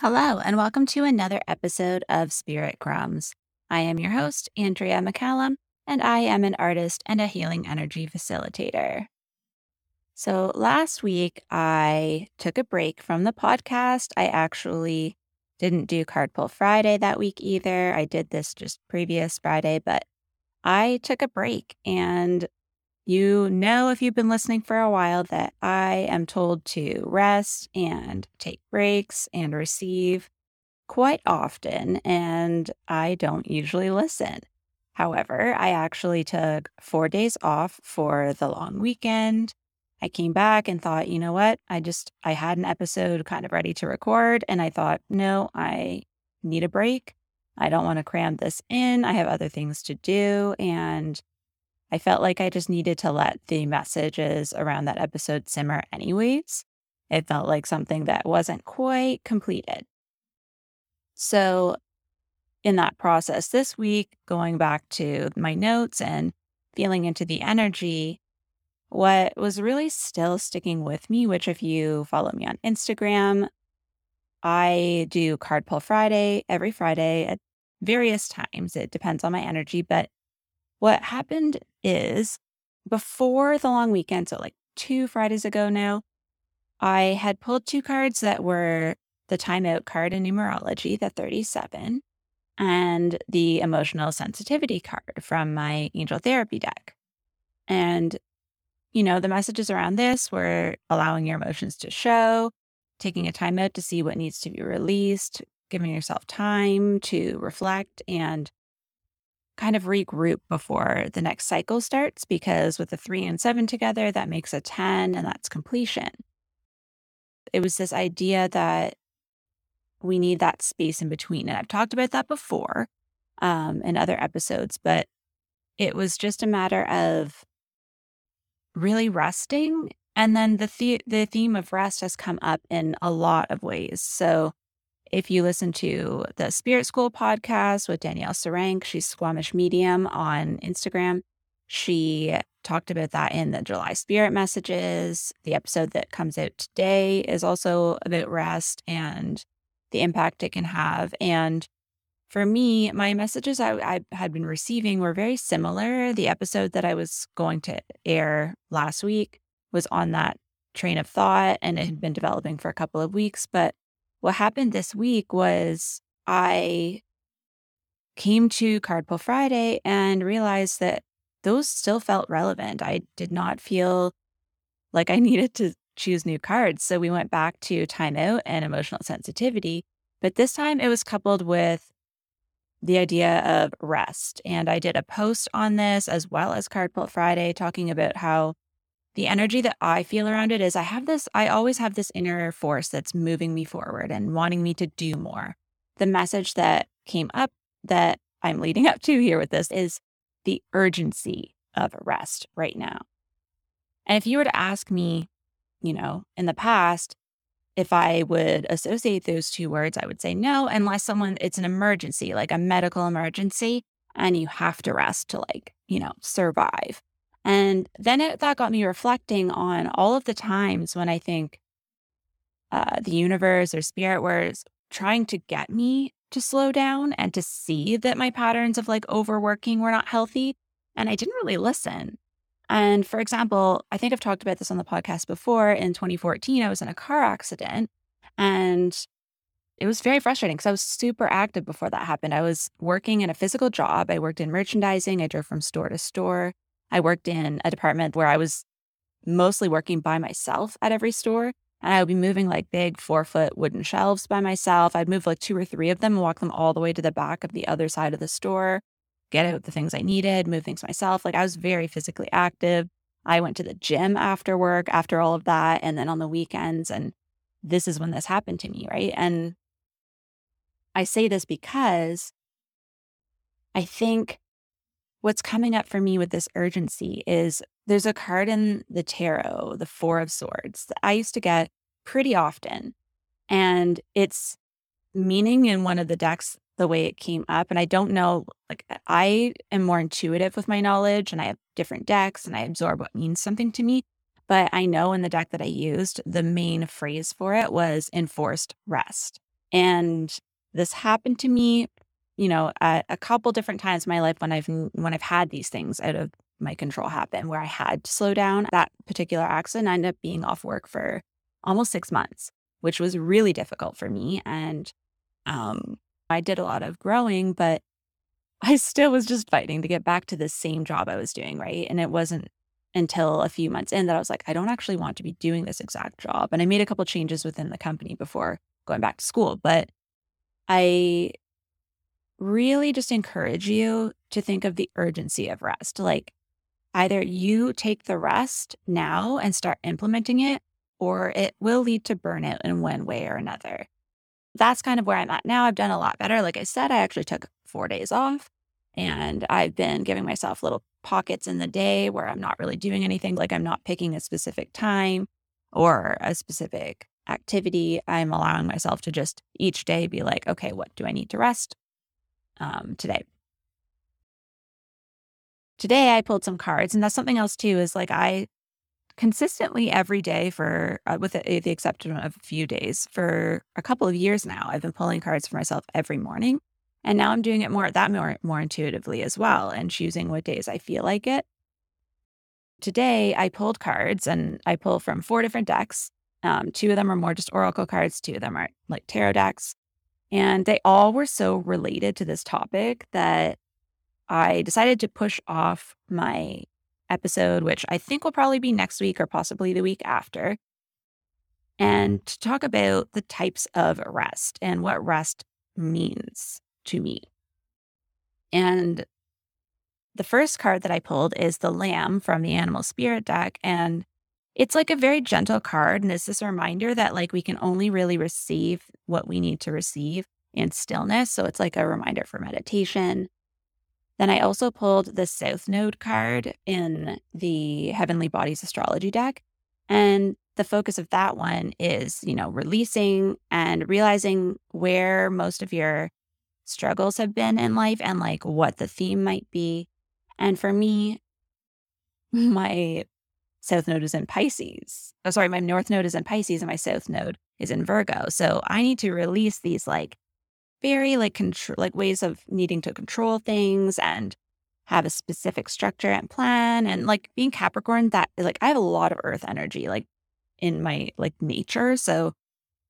Hello, and welcome to another episode of Spirit Crumbs. I am your host, Andrea McCallum, and I am an artist and a healing energy facilitator. So, last week I took a break from the podcast. I actually didn't do Card Pull Friday that week either. I did this just previous Friday, but I took a break and you know, if you've been listening for a while, that I am told to rest and take breaks and receive quite often, and I don't usually listen. However, I actually took four days off for the long weekend. I came back and thought, you know what? I just, I had an episode kind of ready to record, and I thought, no, I need a break. I don't want to cram this in. I have other things to do. And I felt like I just needed to let the messages around that episode simmer, anyways. It felt like something that wasn't quite completed. So, in that process this week, going back to my notes and feeling into the energy, what was really still sticking with me, which, if you follow me on Instagram, I do Card Pull Friday every Friday at various times. It depends on my energy, but what happened is before the long weekend, so like two Fridays ago now, I had pulled two cards that were the timeout card in numerology, the 37, and the emotional sensitivity card from my angel therapy deck. And, you know, the messages around this were allowing your emotions to show, taking a timeout to see what needs to be released, giving yourself time to reflect and kind of regroup before the next cycle starts because with the three and seven together, that makes a 10 and that's completion. It was this idea that we need that space in between. And I've talked about that before um, in other episodes, but it was just a matter of really resting. And then the, the, the theme of rest has come up in a lot of ways. So if you listen to the Spirit School podcast with Danielle Sarank, she's Squamish Medium on Instagram. She talked about that in the July Spirit messages. The episode that comes out today is also about rest and the impact it can have. And for me, my messages I, I, had been receiving were very similar. The episode that I was going to air last week was on that train of thought and it had been developing for a couple of weeks. But what happened this week was I came to Card Pull Friday and realized that those still felt relevant. I did not feel like I needed to choose new cards. So we went back to timeout and emotional sensitivity. But this time it was coupled with the idea of rest. And I did a post on this as well as Card Pull Friday talking about how the energy that I feel around it is I have this, I always have this inner force that's moving me forward and wanting me to do more. The message that came up that I'm leading up to here with this is the urgency of rest right now. And if you were to ask me, you know, in the past, if I would associate those two words, I would say no, unless someone, it's an emergency, like a medical emergency, and you have to rest to, like, you know, survive. And then it, that got me reflecting on all of the times when I think uh, the universe or spirit was trying to get me to slow down and to see that my patterns of like overworking were not healthy. And I didn't really listen. And for example, I think I've talked about this on the podcast before. In 2014, I was in a car accident and it was very frustrating because I was super active before that happened. I was working in a physical job, I worked in merchandising, I drove from store to store. I worked in a department where I was mostly working by myself at every store. And I would be moving like big four foot wooden shelves by myself. I'd move like two or three of them and walk them all the way to the back of the other side of the store, get out the things I needed, move things myself. Like I was very physically active. I went to the gym after work, after all of that, and then on the weekends. And this is when this happened to me, right? And I say this because I think what's coming up for me with this urgency is there's a card in the tarot, the Four of Swords, that I used to get pretty often. And it's meaning in one of the decks the way it came up. And I don't know, like, I am more intuitive with my knowledge and I have different decks and I absorb what means something to me. But I know in the deck that I used, the main phrase for it was enforced rest. And this happened to me, you know, at a couple different times in my life when I've when I've had these things out of my control happen where I had to slow down. That particular accident I ended up being off work for almost six months, which was really difficult for me. And um, I did a lot of growing, but I still was just fighting to get back to the same job I was doing, right? And it wasn't until a few months in that I was like, I don't actually want to be doing this exact job. And I made a couple changes within the company before going back to school. But I really just encourage you to think of the urgency of rest. Like either you take the rest now and start implementing it, or it will lead to burnout in one way or another. That's kind of where I'm at now. I've done a lot better. Like I said, I actually took four days off and I've been giving myself little pockets in the day where I'm not really doing anything. Like I'm not picking a specific time or a specific activity. I'm allowing myself to just each day be like, okay, what do I need to rest um, today? Today I pulled some cards, and that's something else too. Is like I consistently every day for, uh, with the, the exception of a few days, for a couple of years now, I've been pulling cards for myself every morning. And now I'm doing it more that more more intuitively as well and choosing what days I feel like it. Today I pulled cards and I pull from four different decks. Um, two of them are more just oracle cards, two of them are like tarot decks. And they all were so related to this topic that I decided to push off my episode, which I think will probably be next week or possibly the week after, and to talk about the types of rest and what rest means to me. And the first card that I pulled is the Lamb from the Animal Spirit deck. And it's like a very gentle card. And it's this reminder that, like, we can only really receive what we need to receive in stillness. So it's like a reminder for meditation. Then I also pulled the South Node card in the Heavenly Bodies Astrology deck. And the focus of that one is, you know, releasing and realizing where most of your struggles have been in life and like what the theme might be. And for me, my South Node is in Pisces. Oh, sorry, my North Node is in Pisces and my South Node is in Virgo. So I need to release these like very like control like ways of needing to control things and have a specific structure and plan and like being capricorn that like i have a lot of earth energy like in my like nature so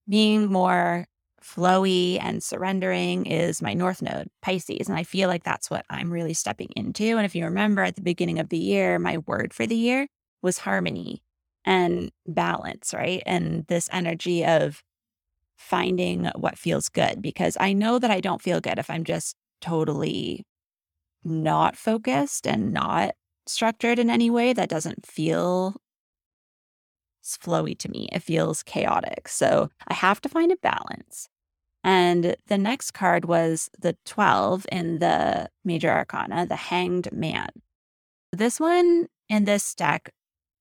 being more flowy and surrendering is my north node pisces and i feel like that's what i'm really stepping into and if you remember at the beginning of the year my word for the year was harmony and balance right and this energy of finding what feels good because I know that I don't feel good if I'm just totally not focused and not structured in any way that doesn't feel flowy to me. It feels chaotic. So I have to find a balance. And the next card was the 12 in the major arcana, the hanged man. This one in this deck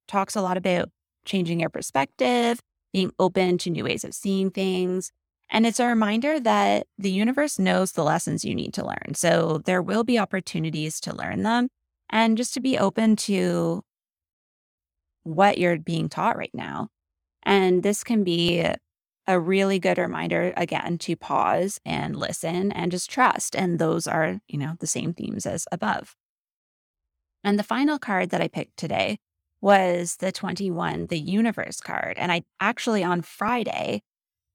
talks a lot about changing your perspective, being mm. open to new ways of seeing things. And it's a reminder that the universe knows the lessons you need to learn. So there will be opportunities to learn them and just to be open to what you're being taught right now. And this can be a really good reminder, again, to pause and listen and just trust. And those are, you know, the same themes as above. And the final card that I picked today was the 21, the universe card. And I actually on Friday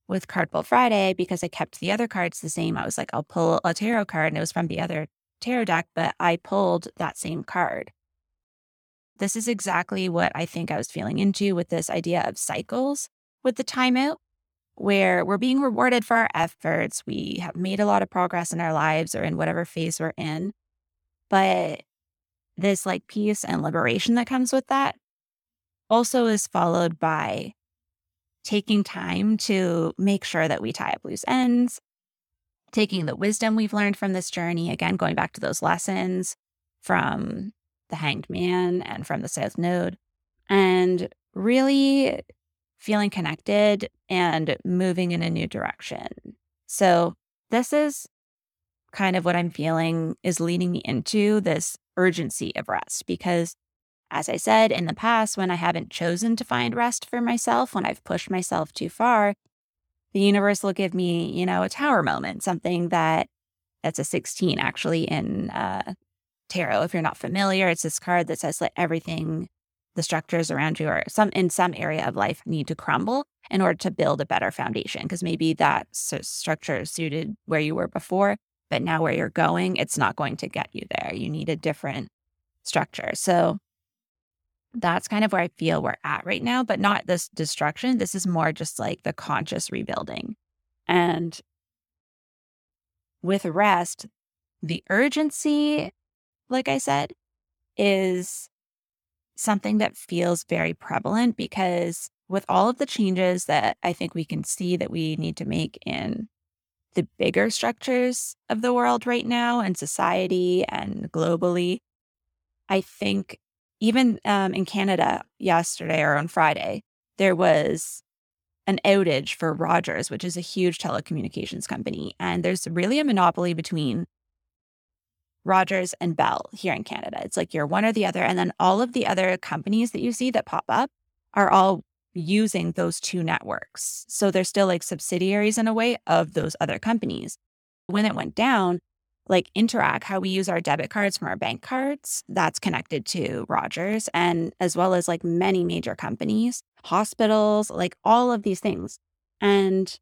with Card Pull Friday, because I kept the other cards the same, I was like, I'll pull a tarot card. And it was from the other tarot deck, but I pulled that same card. This is exactly what I think I was feeling into with this idea of cycles with the timeout, where we're being rewarded for our efforts. We have made a lot of progress in our lives or in whatever phase we're in. But this like peace and liberation that comes with that also is followed by taking time to make sure that we tie up loose ends, taking the wisdom we've learned from this journey, again, going back to those lessons from the Hanged Man and from the South Node, and really feeling connected and moving in a new direction. So, this is kind of what I'm feeling is leading me into this urgency of rest because as I said in the past, when I haven't chosen to find rest for myself, when I've pushed myself too far, the universe will give me, you know, a tower moment, something that that's a 16 actually in uh, tarot. If you're not familiar, it's this card that says let everything, the structures around you or some in some area of life need to crumble in order to build a better foundation. Because maybe that structure suited where you were before, but now where you're going, it's not going to get you there. You need a different structure. So that's kind of where I feel we're at right now, but not this destruction. This is more just like the conscious rebuilding. And with rest, the urgency, like I said, is something that feels very prevalent because with all of the changes that I think we can see that we need to make in the bigger structures of the world right now and society and globally, I think even um, in Canada yesterday or on Friday, there was an outage for Rogers, which is a huge telecommunications company. And there's really a monopoly between Rogers and Bell here in Canada. It's like you're one or the other. And then all of the other companies that you see that pop up are all using those two networks. So they're still like subsidiaries in a way of those other companies. When it went down, like Interac, how we use our debit cards from our bank cards, that's connected to Rogers, and as well as like many major companies, hospitals, like all of these things. And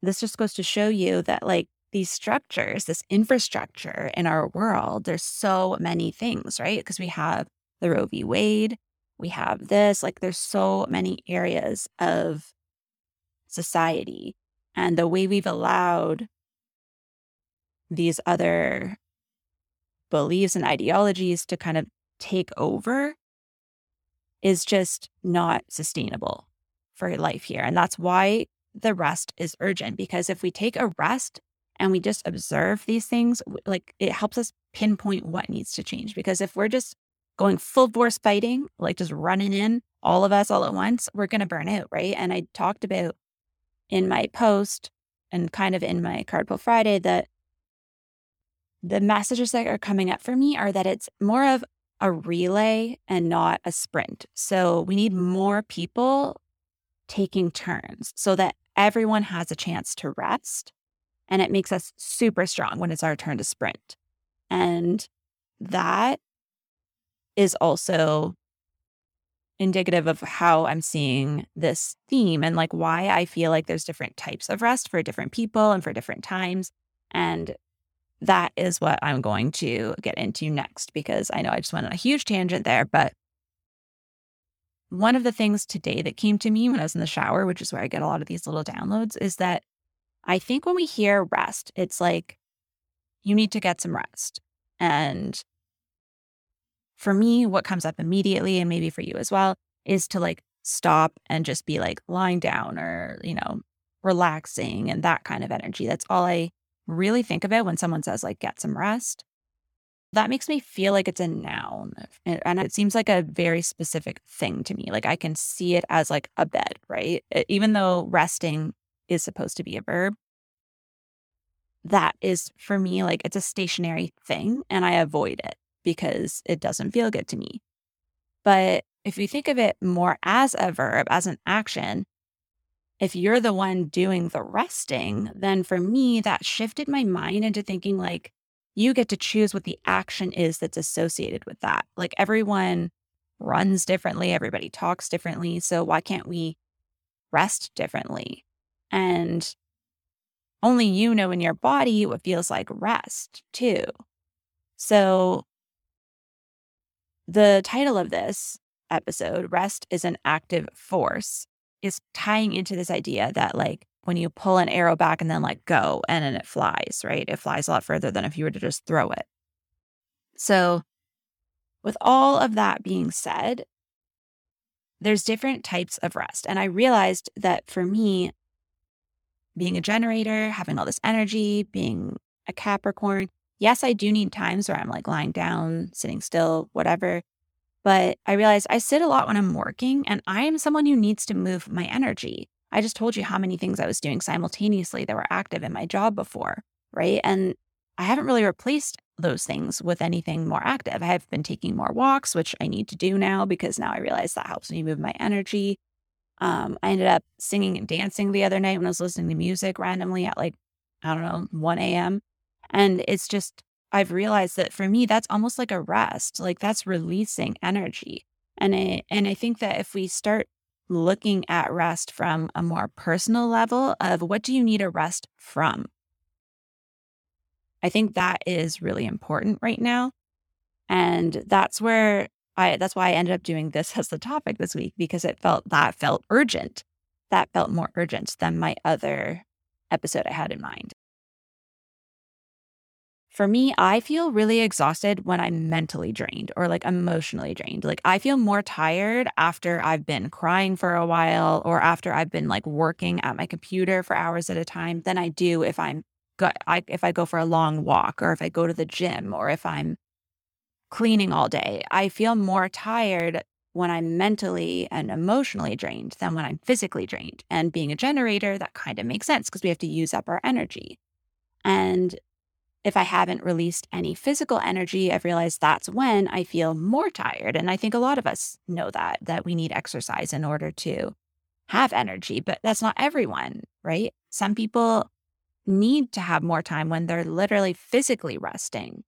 this just goes to show you that like these structures, this infrastructure in our world, there's so many things, right? Because we have the Roe v. Wade, we have this, like there's so many areas of society. And the way we've allowed these other beliefs and ideologies to kind of take over is just not sustainable for life here. And that's why the rest is urgent because if we take a rest and we just observe these things, like it helps us pinpoint what needs to change. Because if we're just going full force fighting, like just running in all of us all at once, we're going to burn out. Right. And I talked about in my post and kind of in my Card Pull Friday that the messages that are coming up for me are that it's more of a relay and not a sprint. So we need more people taking turns so that everyone has a chance to rest. And it makes us super strong when it's our turn to sprint. And that is also indicative of how I'm seeing this theme and like why I feel like there's different types of rest for different people and for different times. And that is what I'm going to get into next because I know I just went on a huge tangent there. But one of the things today that came to me when I was in the shower, which is where I get a lot of these little downloads, is that I think when we hear rest, it's like you need to get some rest. And for me, what comes up immediately, and maybe for you as well, is to like stop and just be like lying down or, you know, relaxing and that kind of energy. That's all I really think of it when someone says, like, get some rest, that makes me feel like it's a noun. And it seems like a very specific thing to me. Like, I can see it as like a bed, right? Even though resting is supposed to be a verb, that is for me like it's a stationary thing and I avoid it because it doesn't feel good to me. But if you think of it more as a verb, as an action, if you're the one doing the resting, then for me, that shifted my mind into thinking like, you get to choose what the action is that's associated with that. Like everyone runs differently, everybody talks differently. So why can't we rest differently? And only you know in your body what feels like rest too. So the title of this episode, Rest is an Active Force, is tying into this idea that like when you pull an arrow back and then like go and then it flies, right? It flies a lot further than if you were to just throw it. So, with all of that being said, there's different types of rest. And I realized that for me, being a generator, having all this energy, being a Capricorn, yes, I do need times where I'm like lying down, sitting still, whatever. But I realized I sit a lot when I'm working and I am someone who needs to move my energy. I just told you how many things I was doing simultaneously that were active in my job before, right? And I haven't really replaced those things with anything more active. I have been taking more walks, which I need to do now because now I realize that helps me move my energy. Um, I ended up singing and dancing the other night when I was listening to music randomly at like, I don't know, 1 a.m. And it's just, I've realized that for me, that's almost like a rest. Like that's releasing energy. And I, and I think that if we start looking at rest from a more personal level of what do you need a rest from? I think that is really important right now. And that's where I that's why I ended up doing this as the topic this week because it felt that felt urgent. That felt more urgent than my other episode I had in mind. For me, I feel really exhausted when I'm mentally drained or like emotionally drained. Like I feel more tired after I've been crying for a while or after I've been like working at my computer for hours at a time than I do if I'm go, I, if I go for a long walk or if I go to the gym or if I'm cleaning all day. I feel more tired when I'm mentally and emotionally drained than when I'm physically drained. And being a generator, that kind of makes sense because we have to use up our energy. And if I haven't released any physical energy, I've realized that's when I feel more tired. And I think a lot of us know that, that we need exercise in order to have energy, but that's not everyone, right? Some people need to have more time when they're literally physically resting.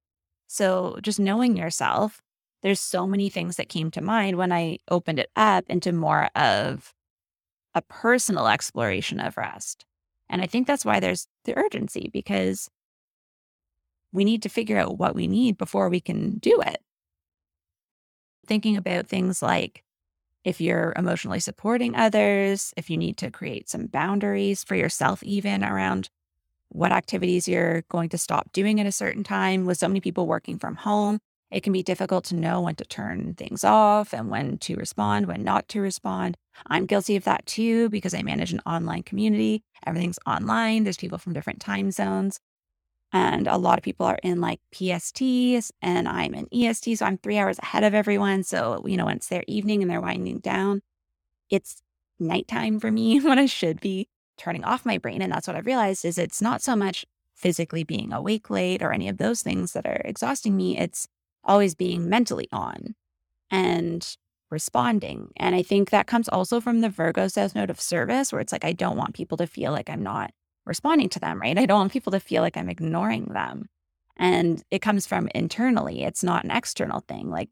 So just knowing yourself, there's so many things that came to mind when I opened it up into more of a personal exploration of rest. And I think that's why there's the urgency because we need to figure out what we need before we can do it. Thinking about things like if you're emotionally supporting others, if you need to create some boundaries for yourself, even around what activities you're going to stop doing at a certain time. With so many people working from home, it can be difficult to know when to turn things off and when to respond, when not to respond. I'm guilty of that too because I manage an online community. Everything's online, there's people from different time zones. And a lot of people are in like PSTs and I'm in EST. So I'm three hours ahead of everyone. So, you know, when it's their evening and they're winding down, it's nighttime for me when I should be turning off my brain. And that's what I've realized is it's not so much physically being awake late or any of those things that are exhausting me. It's always being mentally on and responding. And I think that comes also from the Virgo South Node of service, where it's like, I don't want people to feel like I'm not responding to them, right? I don't want people to feel like I'm ignoring them. And it comes from internally, it's not an external thing. Like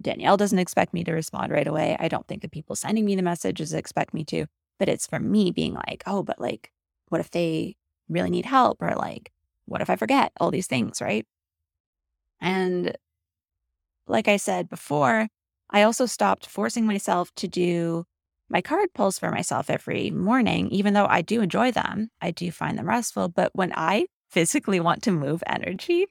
Danielle doesn't expect me to respond right away. I don't think the people sending me the messages expect me to but it's for me being like, oh, but like, what if they really need help? Or like, what if I forget all these things, right? And like I said before, I also stopped forcing myself to do my card pulls for myself every morning, even though I do enjoy them. I do find them restful. But when I physically want to move energy,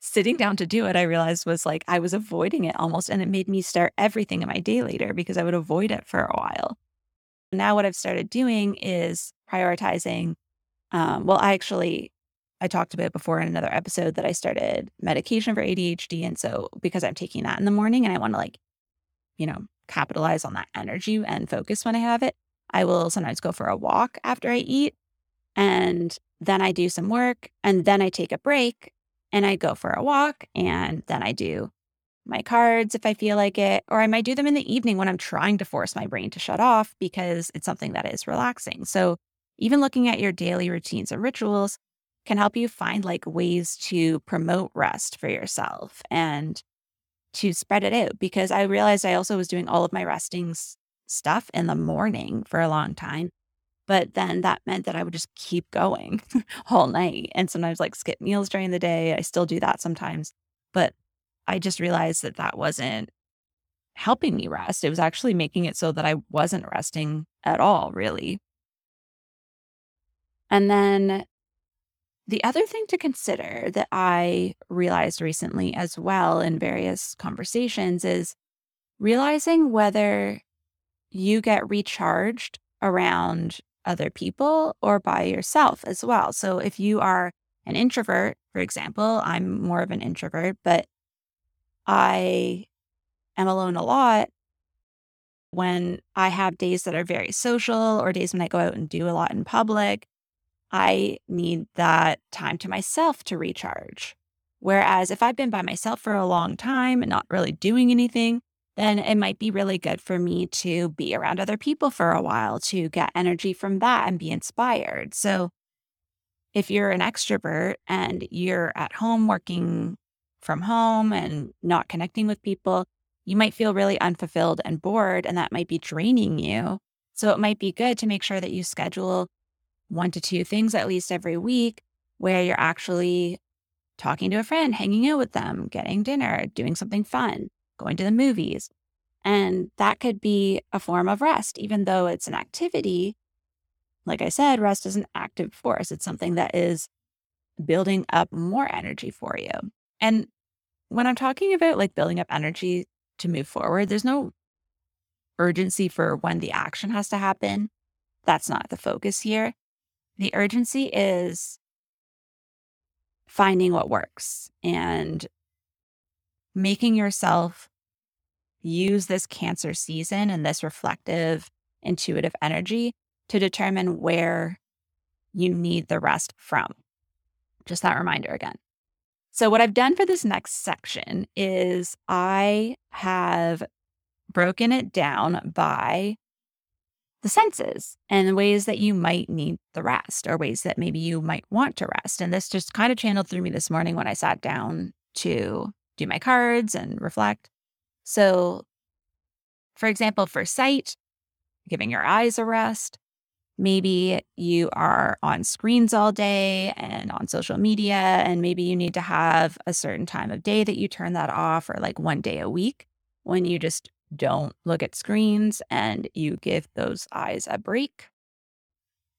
sitting down to do it, I realized was like I was avoiding it almost. And it made me start everything in my day later because I would avoid it for a while. Now, what I've started doing is prioritizing. Um, well, I actually, I talked about before in another episode that I started medication for ADHD. And so, because I'm taking that in the morning and I want to, like, you know, capitalize on that energy and focus when I have it, I will sometimes go for a walk after I eat. And then I do some work and then I take a break and I go for a walk and then I do my cards if I feel like it, or I might do them in the evening when I'm trying to force my brain to shut off because it's something that is relaxing. So, even looking at your daily routines and rituals can help you find like ways to promote rest for yourself and to spread it out. Because I realized I also was doing all of my resting stuff in the morning for a long time. But then that meant that I would just keep going all night and sometimes like skip meals during the day. I still do that sometimes. But I just realized that that wasn't helping me rest. It was actually making it so that I wasn't resting at all, really. And then the other thing to consider that I realized recently as well in various conversations is realizing whether you get recharged around other people or by yourself as well. So if you are an introvert, for example, I'm more of an introvert, but I am alone a lot. When I have days that are very social or days when I go out and do a lot in public, I need that time to myself to recharge. Whereas if I've been by myself for a long time and not really doing anything, then it might be really good for me to be around other people for a while to get energy from that and be inspired. So if you're an extrovert and you're at home working from home and not connecting with people, you might feel really unfulfilled and bored, and that might be draining you. So it might be good to make sure that you schedule one to two things at least every week where you're actually talking to a friend, hanging out with them, getting dinner, doing something fun, going to the movies. And that could be a form of rest, even though it's an activity like I said, rest is an active force. It's something that is building up more energy for you. And when I'm talking about like building up energy to move forward, there's no urgency for when the action has to happen. That's not the focus here. The urgency is finding what works and making yourself use this Cancer season and this reflective, intuitive energy to determine where you need the rest from. Just that reminder again. So, what I've done for this next section is I have broken it down by the senses and the ways that you might need the rest or ways that maybe you might want to rest. And this just kind of channeled through me this morning when I sat down to do my cards and reflect. So, for example, for sight, giving your eyes a rest, Maybe you are on screens all day and on social media, and maybe you need to have a certain time of day that you turn that off, or like one day a week when you just don't look at screens and you give those eyes a break.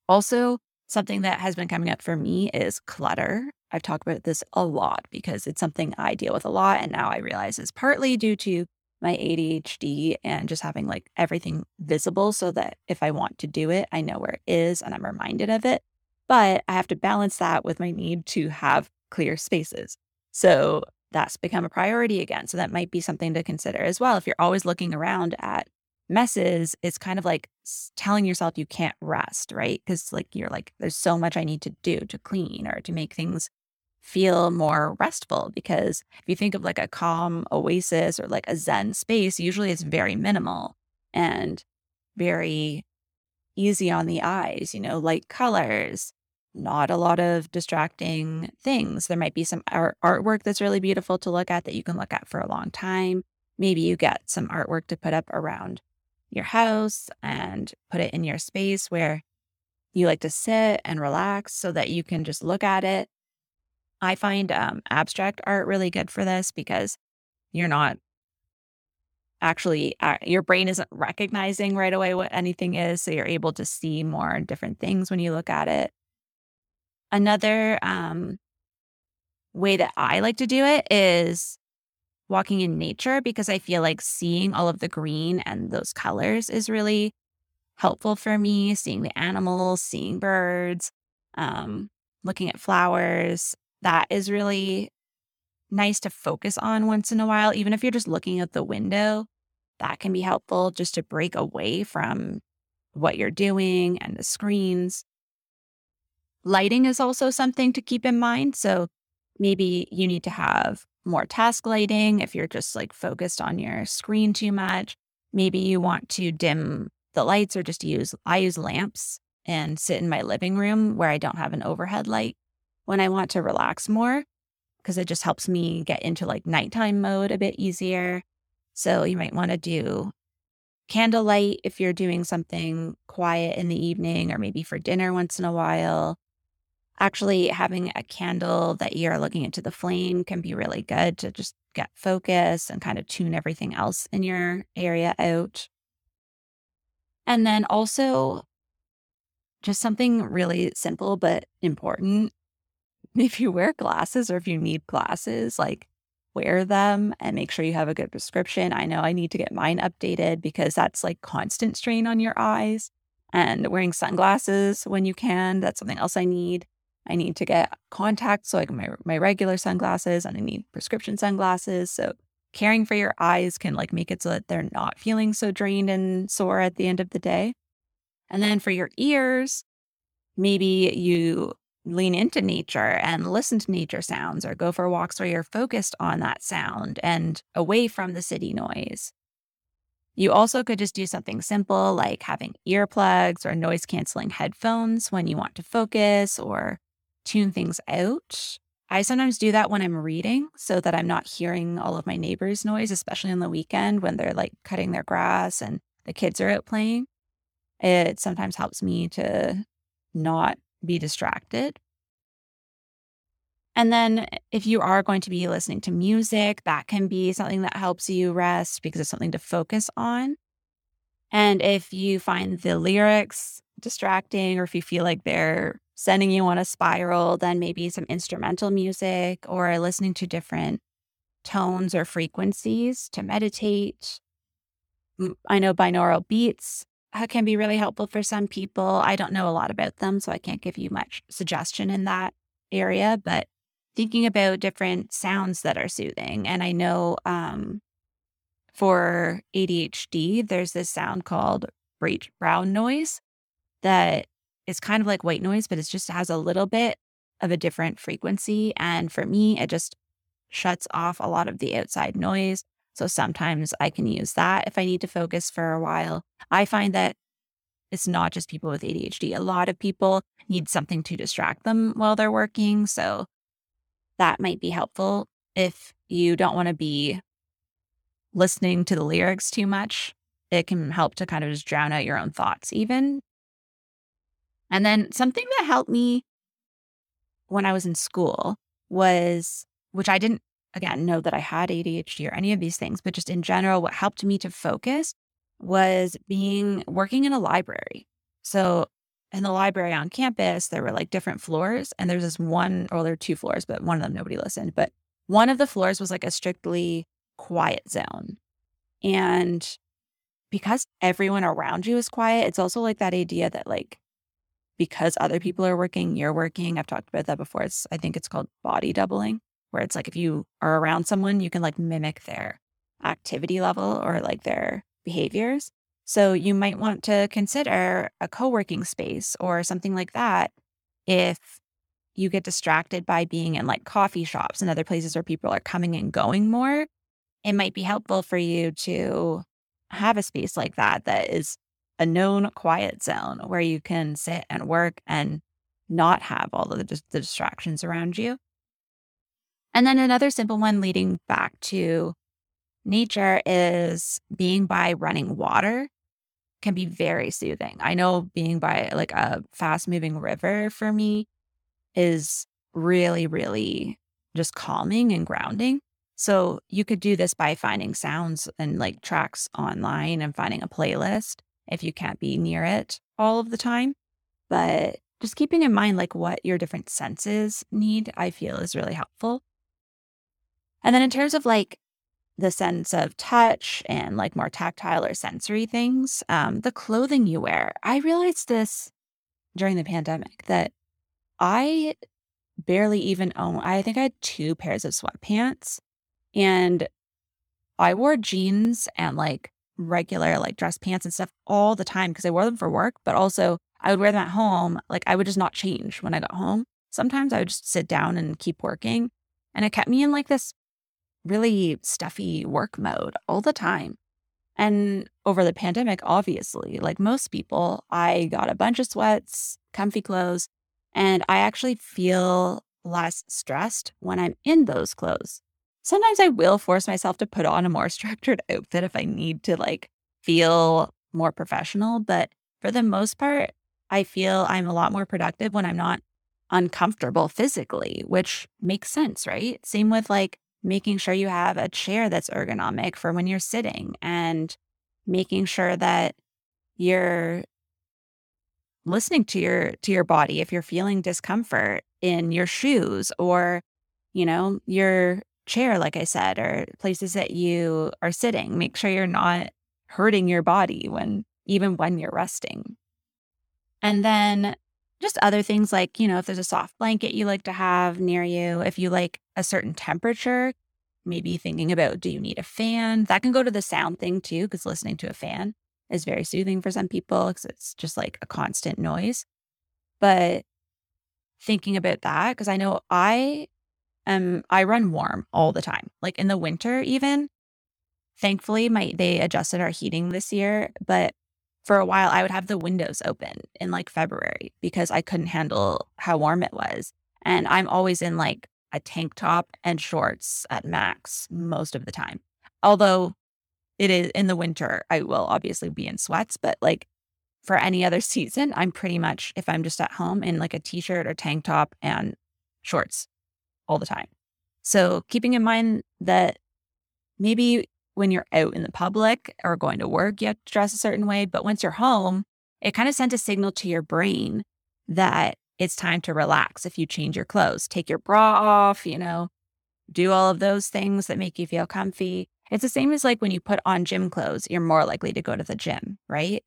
Also, something that has been coming up for me is clutter. I've talked about this a lot because it's something I deal with a lot. And now I realize is partly due to my ADHD and just having like everything visible so that if I want to do it, I know where it is and I'm reminded of it. But I have to balance that with my need to have clear spaces. So that's become a priority again. So that might be something to consider as well. If you're always looking around at messes, it's kind of like telling yourself you can't rest, right? Because like you're like, there's so much I need to do to clean or to make things feel more restful because if you think of like a calm oasis or like a zen space usually it's very minimal and very easy on the eyes you know light colors not a lot of distracting things there might be some art- artwork that's really beautiful to look at that you can look at for a long time maybe you get some artwork to put up around your house and put it in your space where you like to sit and relax so that you can just look at it I find um, abstract art really good for this because you're not actually, uh, your brain isn't recognizing right away what anything is. So you're able to see more different things when you look at it. Another um, way that I like to do it is walking in nature because I feel like seeing all of the green and those colors is really helpful for me. Seeing the animals, seeing birds, um, looking at flowers, that is really nice to focus on once in a while. Even if you're just looking at the window, that can be helpful just to break away from what you're doing and the screens. Lighting is also something to keep in mind. So maybe you need to have more task lighting if you're just like focused on your screen too much. Maybe you want to dim the lights or just use, I use lamps and sit in my living room where I don't have an overhead light when I want to relax more because it just helps me get into like nighttime mode a bit easier. So you might want to do candlelight if you're doing something quiet in the evening or maybe for dinner once in a while. Actually, having a candle that you're looking into the flame can be really good to just get focus and kind of tune everything else in your area out. And then also, just something really simple but important if you wear glasses or if you need glasses, like wear them and make sure you have a good prescription. I know I need to get mine updated because that's like constant strain on your eyes. and wearing sunglasses when you can. That's something else I need. I need to get contacts, so like my my regular sunglasses, and I need prescription sunglasses. So caring for your eyes can like make it so that they're not feeling so drained and sore at the end of the day. And then for your ears, maybe you lean into nature and listen to nature sounds or go for walks where you're focused on that sound and away from the city noise. You also could just do something simple like having earplugs or noise canceling headphones when you want to focus or tune things out. I sometimes do that when I'm reading so that I'm not hearing all of my neighbors' noise, especially on the weekend when they're like cutting their grass and the kids are out playing. It sometimes helps me to not be distracted. And then eh, if you are going to be listening to music, that can be something that helps you rest because it's something to focus on. And if you find the lyrics distracting or if you feel like they're sending you on a spiral, then maybe some instrumental music or listening to different tones or frequencies to meditate. I know binaural beats uh, can be really helpful for some people. I don't know a lot about them, so I can't give you much suggestion in that area, but thinking about different sounds that are soothing. And I know um, for ADHD, there's this sound called brown noise that is kind of like white noise, but it just has a little bit of a different frequency. And for me, it just shuts off a lot of the outside noise. So sometimes I can use that if I need to focus for a while. I find that it's not just people with ADHD. A lot of people need something to distract them while they're working. So that might be helpful if you don't want to be listening to the lyrics too much. It can help to kind of just drown out your own thoughts, even. And then something that helped me when I was in school was, which I didn't, again, know that I had ADHD or any of these things, but just in general, what helped me to focus was being working in a library. So in the library on campus, there were like different floors. And there's this one, or there are two floors, but one of them nobody listened. But one of the floors was like a strictly quiet zone. And because everyone around you is quiet, it's also like that idea that like because other mm-hmm. people are working, you're working. I've talked about that before. It's I think it's called body doubling, where it's like if you are around someone, you can like mimic their activity level or like their behaviors. So you might want to consider a co working space or something like that if you get distracted by being in like coffee shops and other places where people are coming and going more. It might be helpful for you to have a space like that that is a known quiet zone where you can sit and work and not have all of the, the distractions around you. And then another simple one leading back to nature is being by running water can be very soothing. I know being by like a fast moving river for me is really, really just calming and grounding. So you could do this by finding sounds and like tracks online and finding a playlist if you can't be near it all of the time. But just keeping in mind like what your different senses need, I feel is really helpful. And then in terms of like the sense of touch and like more tactile or sensory things. Um, the clothing you wear. I realized this during the pandemic that I barely even own, I think I had two pairs of sweatpants and I wore jeans and like regular like dress pants and stuff all the time because I wore them for work, but also I would wear them at home. Like I would just not change when I got home. Sometimes I would just sit down and keep working. And it kept me in like this really stuffy work mode all the time. And over the pandemic, obviously, like most people, I got a bunch of sweats, comfy clothes, and I actually feel less stressed when I'm in those clothes. Sometimes I will force myself to put on a more structured outfit if I need to like feel more professional. But for the most part, I feel I'm a lot more productive when I'm not uncomfortable physically, which makes sense, right? Same with like making sure you have a chair that's ergonomic for when you're sitting and making sure that you're listening to your to your body if you're feeling discomfort in your shoes or you know your chair like i said or places that you are sitting make sure you're not hurting your body when even when you're resting And then just other things like, you know, if there's a soft blanket you like to have near you, if you like a certain temperature, maybe thinking about do you need a fan? That can go to the sound thing too, because listening to a fan is very soothing for some people because it's just like a constant noise. But thinking about that, because I know I am, I run warm all the time, like in the winter, even. Thankfully, my they adjusted our heating this year, but for a while I would have the windows open in like February because I couldn't handle how warm it was. And I'm always in like a tank top and shorts at max most of the time. Although it is in the winter, I will obviously be in sweats, but like for any other season, I'm pretty much, if I'm just at home, in like a t shirt or tank top and shorts all the time. So keeping in mind that maybe when you're out in the public or going to work, you have to dress a certain way. But once you're home, it kind of sends a signal to your brain that it's time to relax if you change your clothes, take your bra off, you know, do all of those things that make you feel comfy. It's the same as like when you put on gym clothes, you're more likely to go to the gym, right?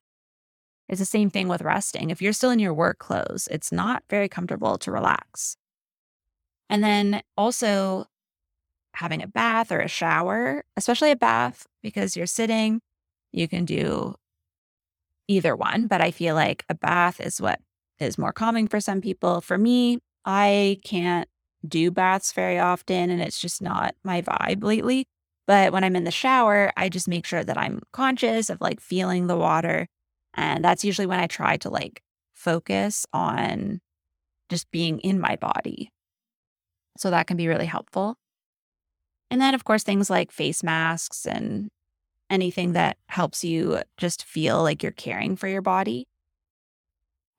It's the same thing with resting. If you're still in your work clothes, it's not very comfortable to relax. And then also having a bath or a shower, especially a bath, because you're sitting, you can do either one. But I feel like a bath is what is more calming for some people. For me, I can't do baths very often and it's just not my vibe lately. But when I'm in the shower, I just make sure that I'm conscious of like feeling the water. And that's usually when I try to like focus on just being in my body. So that can be really helpful. And then, of course, things like face masks and anything that helps you just feel like you're caring for your body.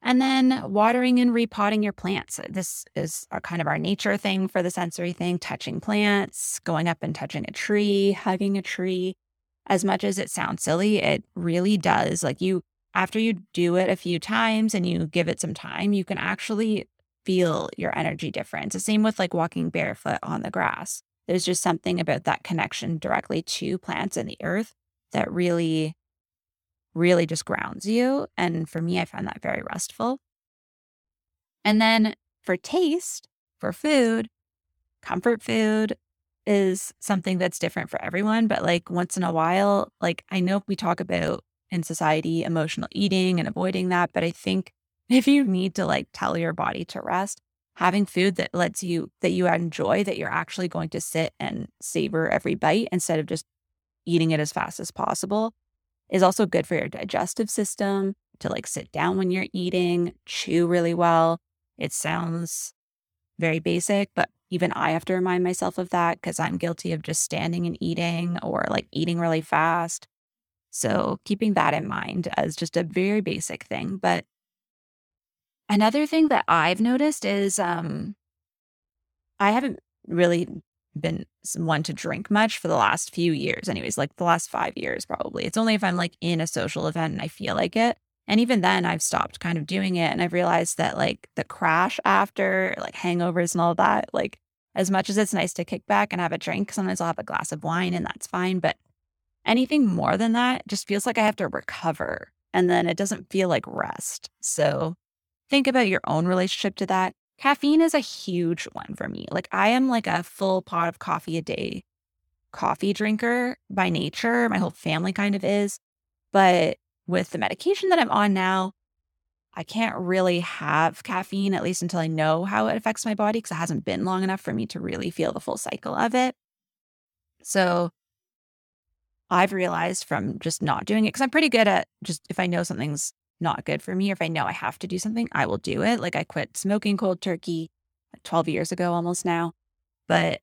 And then watering and repotting your plants. This is our kind of our nature thing for the sensory thing, touching plants, going up and touching a tree, hugging a tree. As much as it sounds silly, it really does. Like you, after you do it a few times and you give it some time, you can actually feel your energy difference. The same with like walking barefoot on the grass. There's just something about that connection directly to plants and the earth that really, really just grounds you. And for me, I find that very restful. And then for taste, for food, comfort food is something that's different for everyone. But like once in a while, like I know we talk about in society emotional eating and avoiding that, but I think if you need to like tell your body to rest, having food that lets you that you enjoy that you're actually going to sit and savor every bite instead of just eating it as fast as possible is also good for your digestive system to like sit down when you're eating, chew really well. It sounds very basic, but even I have to remind myself of that because I'm guilty of just standing and eating or like eating really fast. So, keeping that in mind as just a very basic thing, but Another thing that I've noticed is um, I haven't really been one to drink much for the last few years, anyways, like the last five years, probably. It's only if I'm like in a social event and I feel like it. And even then, I've stopped kind of doing it. And I've realized that like the crash after, like hangovers and all that, like as much as it's nice to kick back and have a drink, sometimes I'll have a glass of wine and that's fine. But anything more than that just feels like I have to recover. And then it doesn't feel like rest. So think about your own relationship to that. Caffeine is a huge one for me. Like I am like a full pot of coffee a day coffee drinker by nature. My whole family kind of is. But with the medication that I'm on now, I can't really have caffeine, at least until I know how it affects my body, because it hasn't been long enough for me to really feel the full cycle of it. So I've realized from just not doing it, because I'm pretty good at just if I know something's not good for me, if I know I have to do something, I will do it. Like I quit smoking cold turkey uh, 12 years ago almost now. But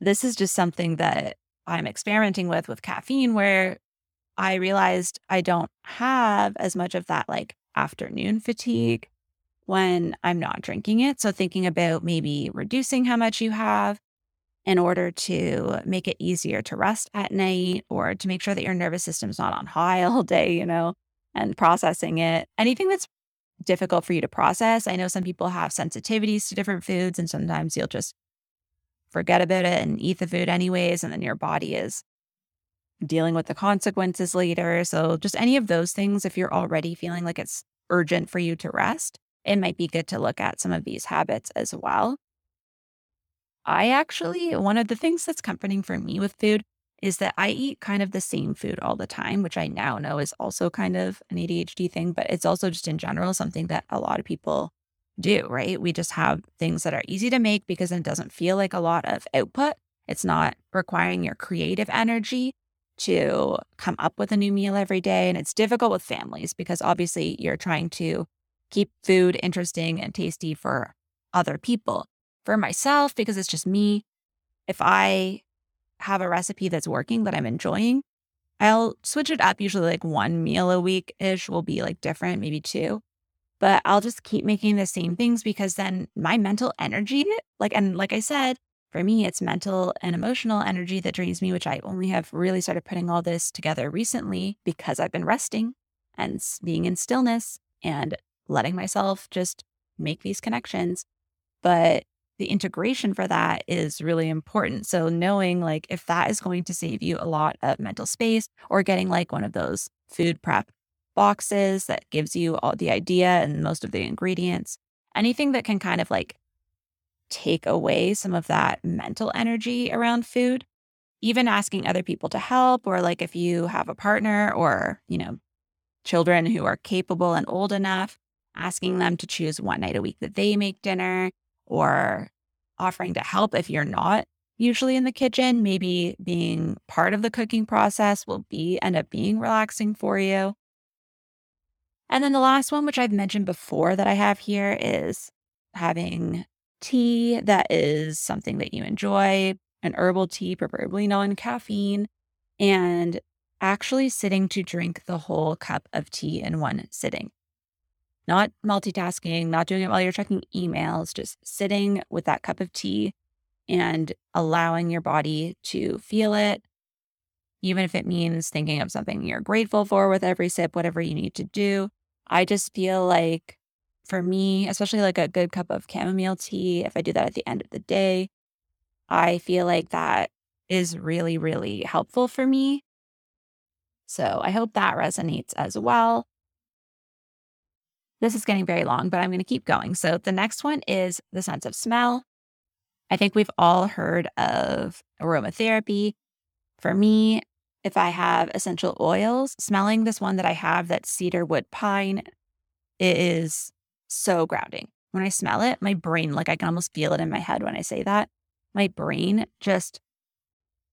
this is just something that I'm experimenting with with caffeine where I realized I don't have as much of that like afternoon fatigue when I'm not drinking it. So thinking about maybe reducing how much you have in order to make it easier to rest at night or to make sure that your nervous system's not on high all day, you know and processing it. Anything that's difficult for you to process. I know some people have sensitivities to different foods, and sometimes you'll just forget about it and eat the food anyways. And then your body is dealing with the consequences later. So, just any of those things, if you're already feeling like it's urgent for you to rest, it might be good to look at some of these habits as well. I actually, one of the things that's comforting for me with food is that I eat kind of the same food all the time, which I now know is also kind of an ADHD thing, but it's also just in general something that a lot of people do, right? We just have things that are easy to make because it doesn't feel like a lot of output. It's not requiring your creative energy to come up with a new meal every day. And it's difficult with families because obviously you're trying to keep food interesting and tasty for other people. For myself, because it's just me, if I have a recipe that's working that I'm enjoying, I'll switch it up. Usually, like one meal a week ish will be like different, maybe two. But I'll just keep making the same things because then my mental energy, like, and like I said, for me, it's mental and emotional energy that drains me, which I only have really started putting all this together recently because I've been resting and being in stillness and letting myself just make these connections. But the integration for that is really important. So knowing like if that is going to save you a lot of mental space or getting like one of those food prep boxes that gives you all the idea and most of the ingredients, anything that can kind of like take away some of that mental energy around food, even asking other people to help or like if you have a partner or, you know, children who are capable and old enough, asking them to choose one night a week that they make dinner or offering to help if you're not usually in the kitchen. Maybe being part of the cooking process will be end up being relaxing for you. And then the last one, which I've mentioned before that I have here, is having tea that is something that you enjoy, an herbal tea, preferably non caffeine, and actually sitting to drink the whole cup of tea in one sitting not multitasking, not doing it while you're checking emails, just sitting with that cup of tea and allowing your body to feel it, even if it means thinking of something you're grateful for with every sip, whatever you need to do. I just feel like for me, especially like a good cup of chamomile tea, if I do that at the end of the day, I feel like that is really, really helpful for me. So I hope that resonates as well. This is getting very long, but I'm going to keep going. So the next one is the sense of smell. I think we've all heard of aromatherapy. For me, if I have essential oils, smelling this one that I have, that cedar wood pine, is so grounding. When I smell it, my brain, like I can almost feel it in my head when I say that, my brain just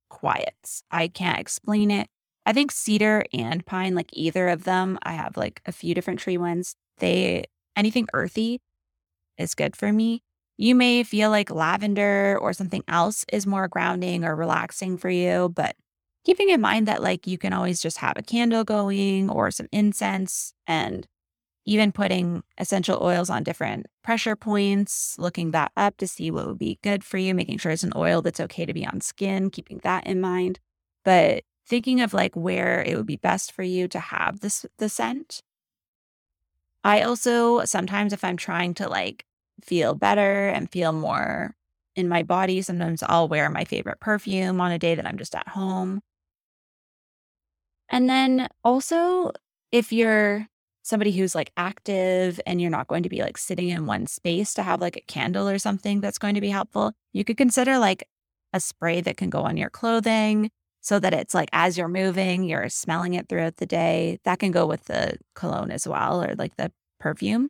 quiets. I can't explain it. I think cedar and pine, like either of them, I have like a few different tree ones they anything earthy is good for me. You may feel like lavender or something else is more grounding or relaxing for you, but keeping in mind that like you can always just have a candle going or some incense and even putting essential oils on different pressure points, looking that up to see what would be good for you, making sure it's an oil that's okay to be on skin, keeping that in mind. But thinking of like where it would be best for you to have this the scent I also sometimes, if I'm trying to like feel better and feel more in my body, sometimes I'll wear my favorite perfume on a day that I'm just at home. And then also, if you're somebody who's like active and you're not going to be like sitting in one space to have like a candle or something that's going to be helpful, you could consider like a spray that can go on your clothing so that it's like as you're moving, you're smelling it throughout the day. That can go with the cologne as well, or like the perfume.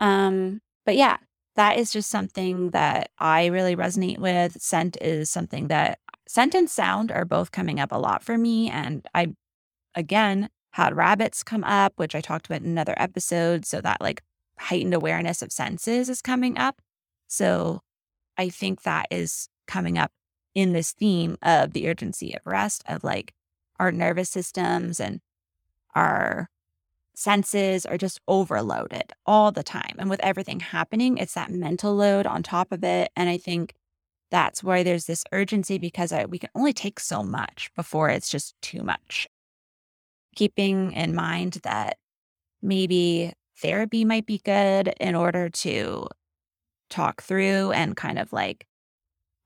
Um, but yeah, that is just something that I really resonate with. Scent is something that scent and sound are both coming up a lot for me. And I, again, had rabbits come up, which I talked about in another episode. So that like heightened awareness of senses is coming up. So I think that is coming up in this theme of the urgency of rest, of like our nervous systems and our senses are just overloaded all the time. And with everything happening, it's that mental load on top of it. And I think that's why there's this urgency because I, we can only take so much before it's just too much. Keeping in mind that maybe therapy might be good in order to talk through and kind of like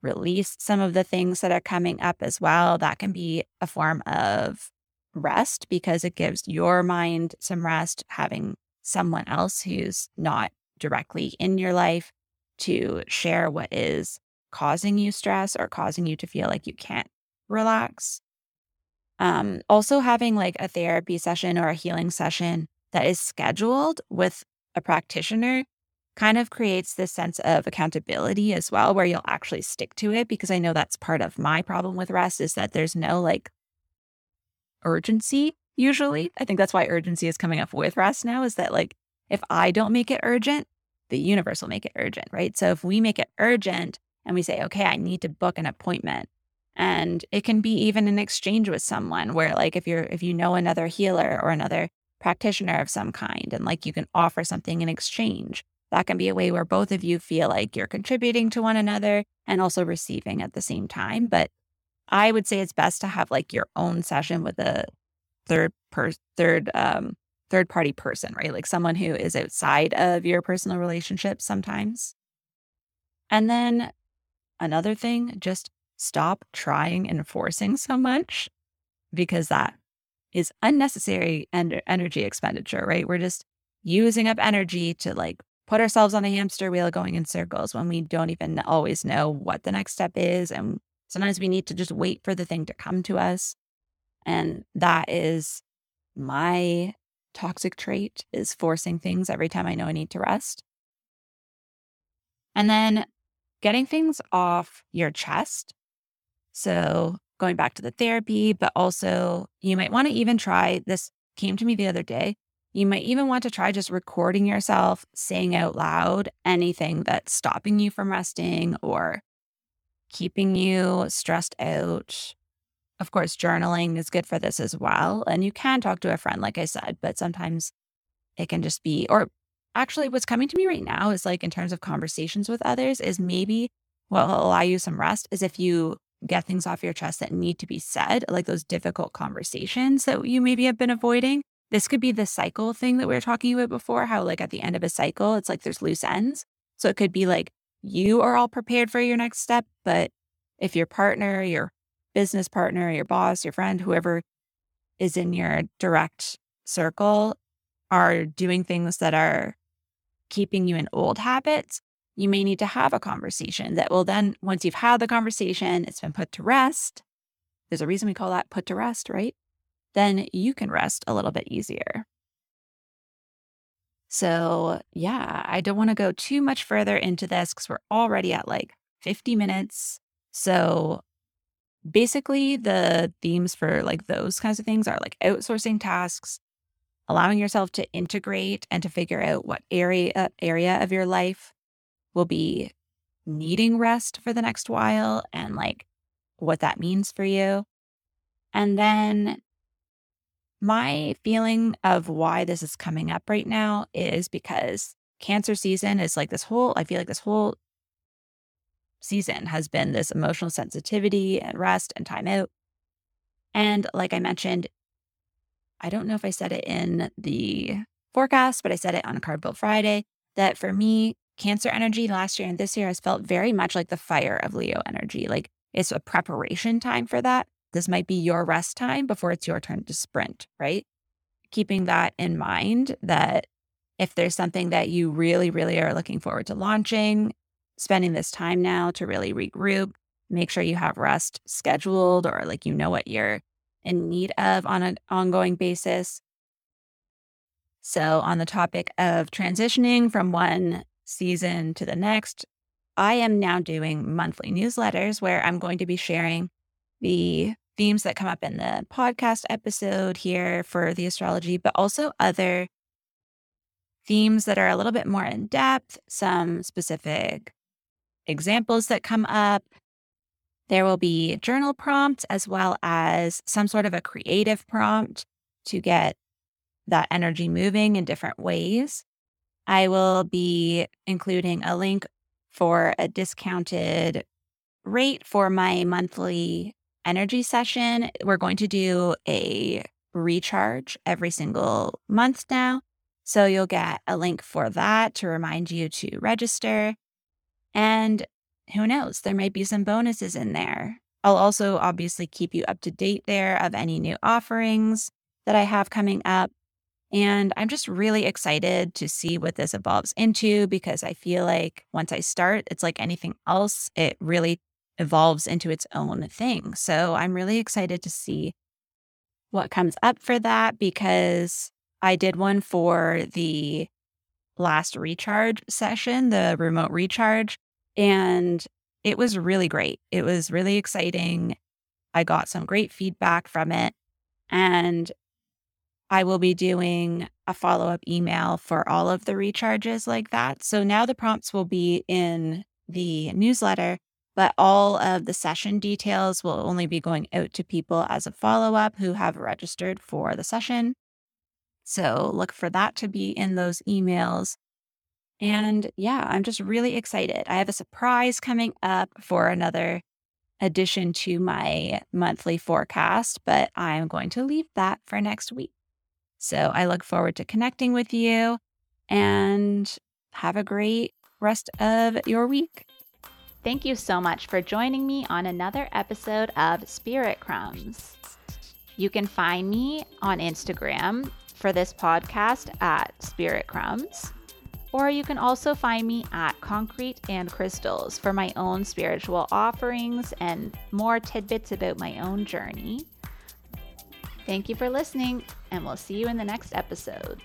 release some of the things that are coming up as well. That can be a form of rest because it gives your mind some rest having someone else who's not directly in your life to share what is causing you stress or causing you to feel like you can't relax. Um, also, having like a therapy session or a healing session that is scheduled with a practitioner kind of creates this sense of accountability as well, where you'll actually stick to it. Because I know that's part of my problem with rest is that there's no like urgency usually. I think that's why urgency is coming up with rest now is that like if I don't make it urgent, the universe will make it urgent, right? So if we make it urgent and we say, okay, I need to book an appointment, and it can be even an exchange with someone where like if you're if you know another healer or another practitioner of some kind and like you can offer something in exchange that can be a way where both of you feel like you're contributing to one another and also receiving at the same time but i would say it's best to have like your own session with a third per third um third party person right like someone who is outside of your personal relationship sometimes and then another thing just stop trying and forcing so much because that is unnecessary and energy expenditure, right? We're just using up energy to like put ourselves on a hamster wheel going in circles when we don't even always know what the next step is. And sometimes we need to just wait for the thing to come to us. And that is my toxic trait is forcing things every time I know I need to rest. And then getting things off your chest. So going back to the therapy, but also you might want to even try this came to me the other day. You might even want to try just recording yourself saying out loud anything that's stopping you from resting or keeping you stressed out. Of course, journaling is good for this as well. And you can talk to a friend, like I said, but sometimes it can just be, or actually, what's coming to me right now is like in terms of conversations with others, is maybe what will allow you some rest is if you get things off your chest that need to be said, like those difficult conversations that you maybe have been avoiding. This could be the cycle thing that we were talking about before, how like at the end of a cycle, it's like there's loose ends. So it could be like you are all prepared for your next step, but if your partner, your business partner, your boss, your friend, whoever is in your direct circle are doing things that are keeping you in old habits, you may need to have a conversation that will then, once you've had the conversation, it's been put to rest. There's a reason we call that put to rest, right? Then you can rest a little bit easier. So, yeah, I don't want to go too much further into this because we're already at like 50 minutes. So, basically, the themes for like those kinds of things are like outsourcing tasks, allowing yourself to integrate and to figure out what area uh, area of your life will be needing rest for the next while and like what that means for you. And then my feeling of why this is coming up right now is because cancer season is like this whole, I feel like this whole season has been this emotional sensitivity and rest and time out. And like I mentioned, I don't know if I said it in the forecast, but I said it on Card Build Friday that for me, Cancer energy last year and this year has felt very much like the fire of Leo energy. Like it's a preparation time for that. This might be your rest time before it's your turn to sprint, right? Keeping that in mind that if there's something that you really, really are looking forward to launching, spending this time now to really regroup, make sure you have rest scheduled or like you know what you're in need of on an ongoing basis. So, on the topic of transitioning from one season to the next, I am now doing monthly newsletters where I'm going to be sharing the themes that come up in the podcast episode here for the astrology, but also other themes that are a little bit more in depth, some specific examples that come up. There will be journal prompts as well as some sort of a creative prompt to get that energy moving in different ways. I will be including a link for a discounted rate for my monthly energy session. We're going to do a recharge every single month now. So you'll get a link for that to remind you to register. And who knows, there might be some bonuses in there. I'll also obviously keep you up to date there of any new offerings that I have coming up. And I'm just really excited to see what this evolves into because I feel like once I start, it's like anything else, it really evolves into its own thing. So I'm really excited to see what comes up for that because I did one for the last recharge session, the remote recharge, and it was really great. It was really exciting. I got some great feedback from it. And I will be doing a follow up email for all of the recharges like that. So now the prompts will be in the newsletter, but all of the session details will only be going out to people as a follow up who have registered for the session. So look for that to be in those emails. And yeah, I'm just really excited. I have a surprise coming up for another addition to my monthly forecast, but I'm going to leave that for next week. So I look forward to connecting with you and have a great rest of your week. Thank you so much for joining me on another episode of Spirit Crumbs. You can find me on Instagram for this podcast at Spirit Crumbs, or you can also find me at Concrete and Crystals for my own spiritual offerings and more tidbits about my own journey. Thank you for listening, and we'll see you in the next episode.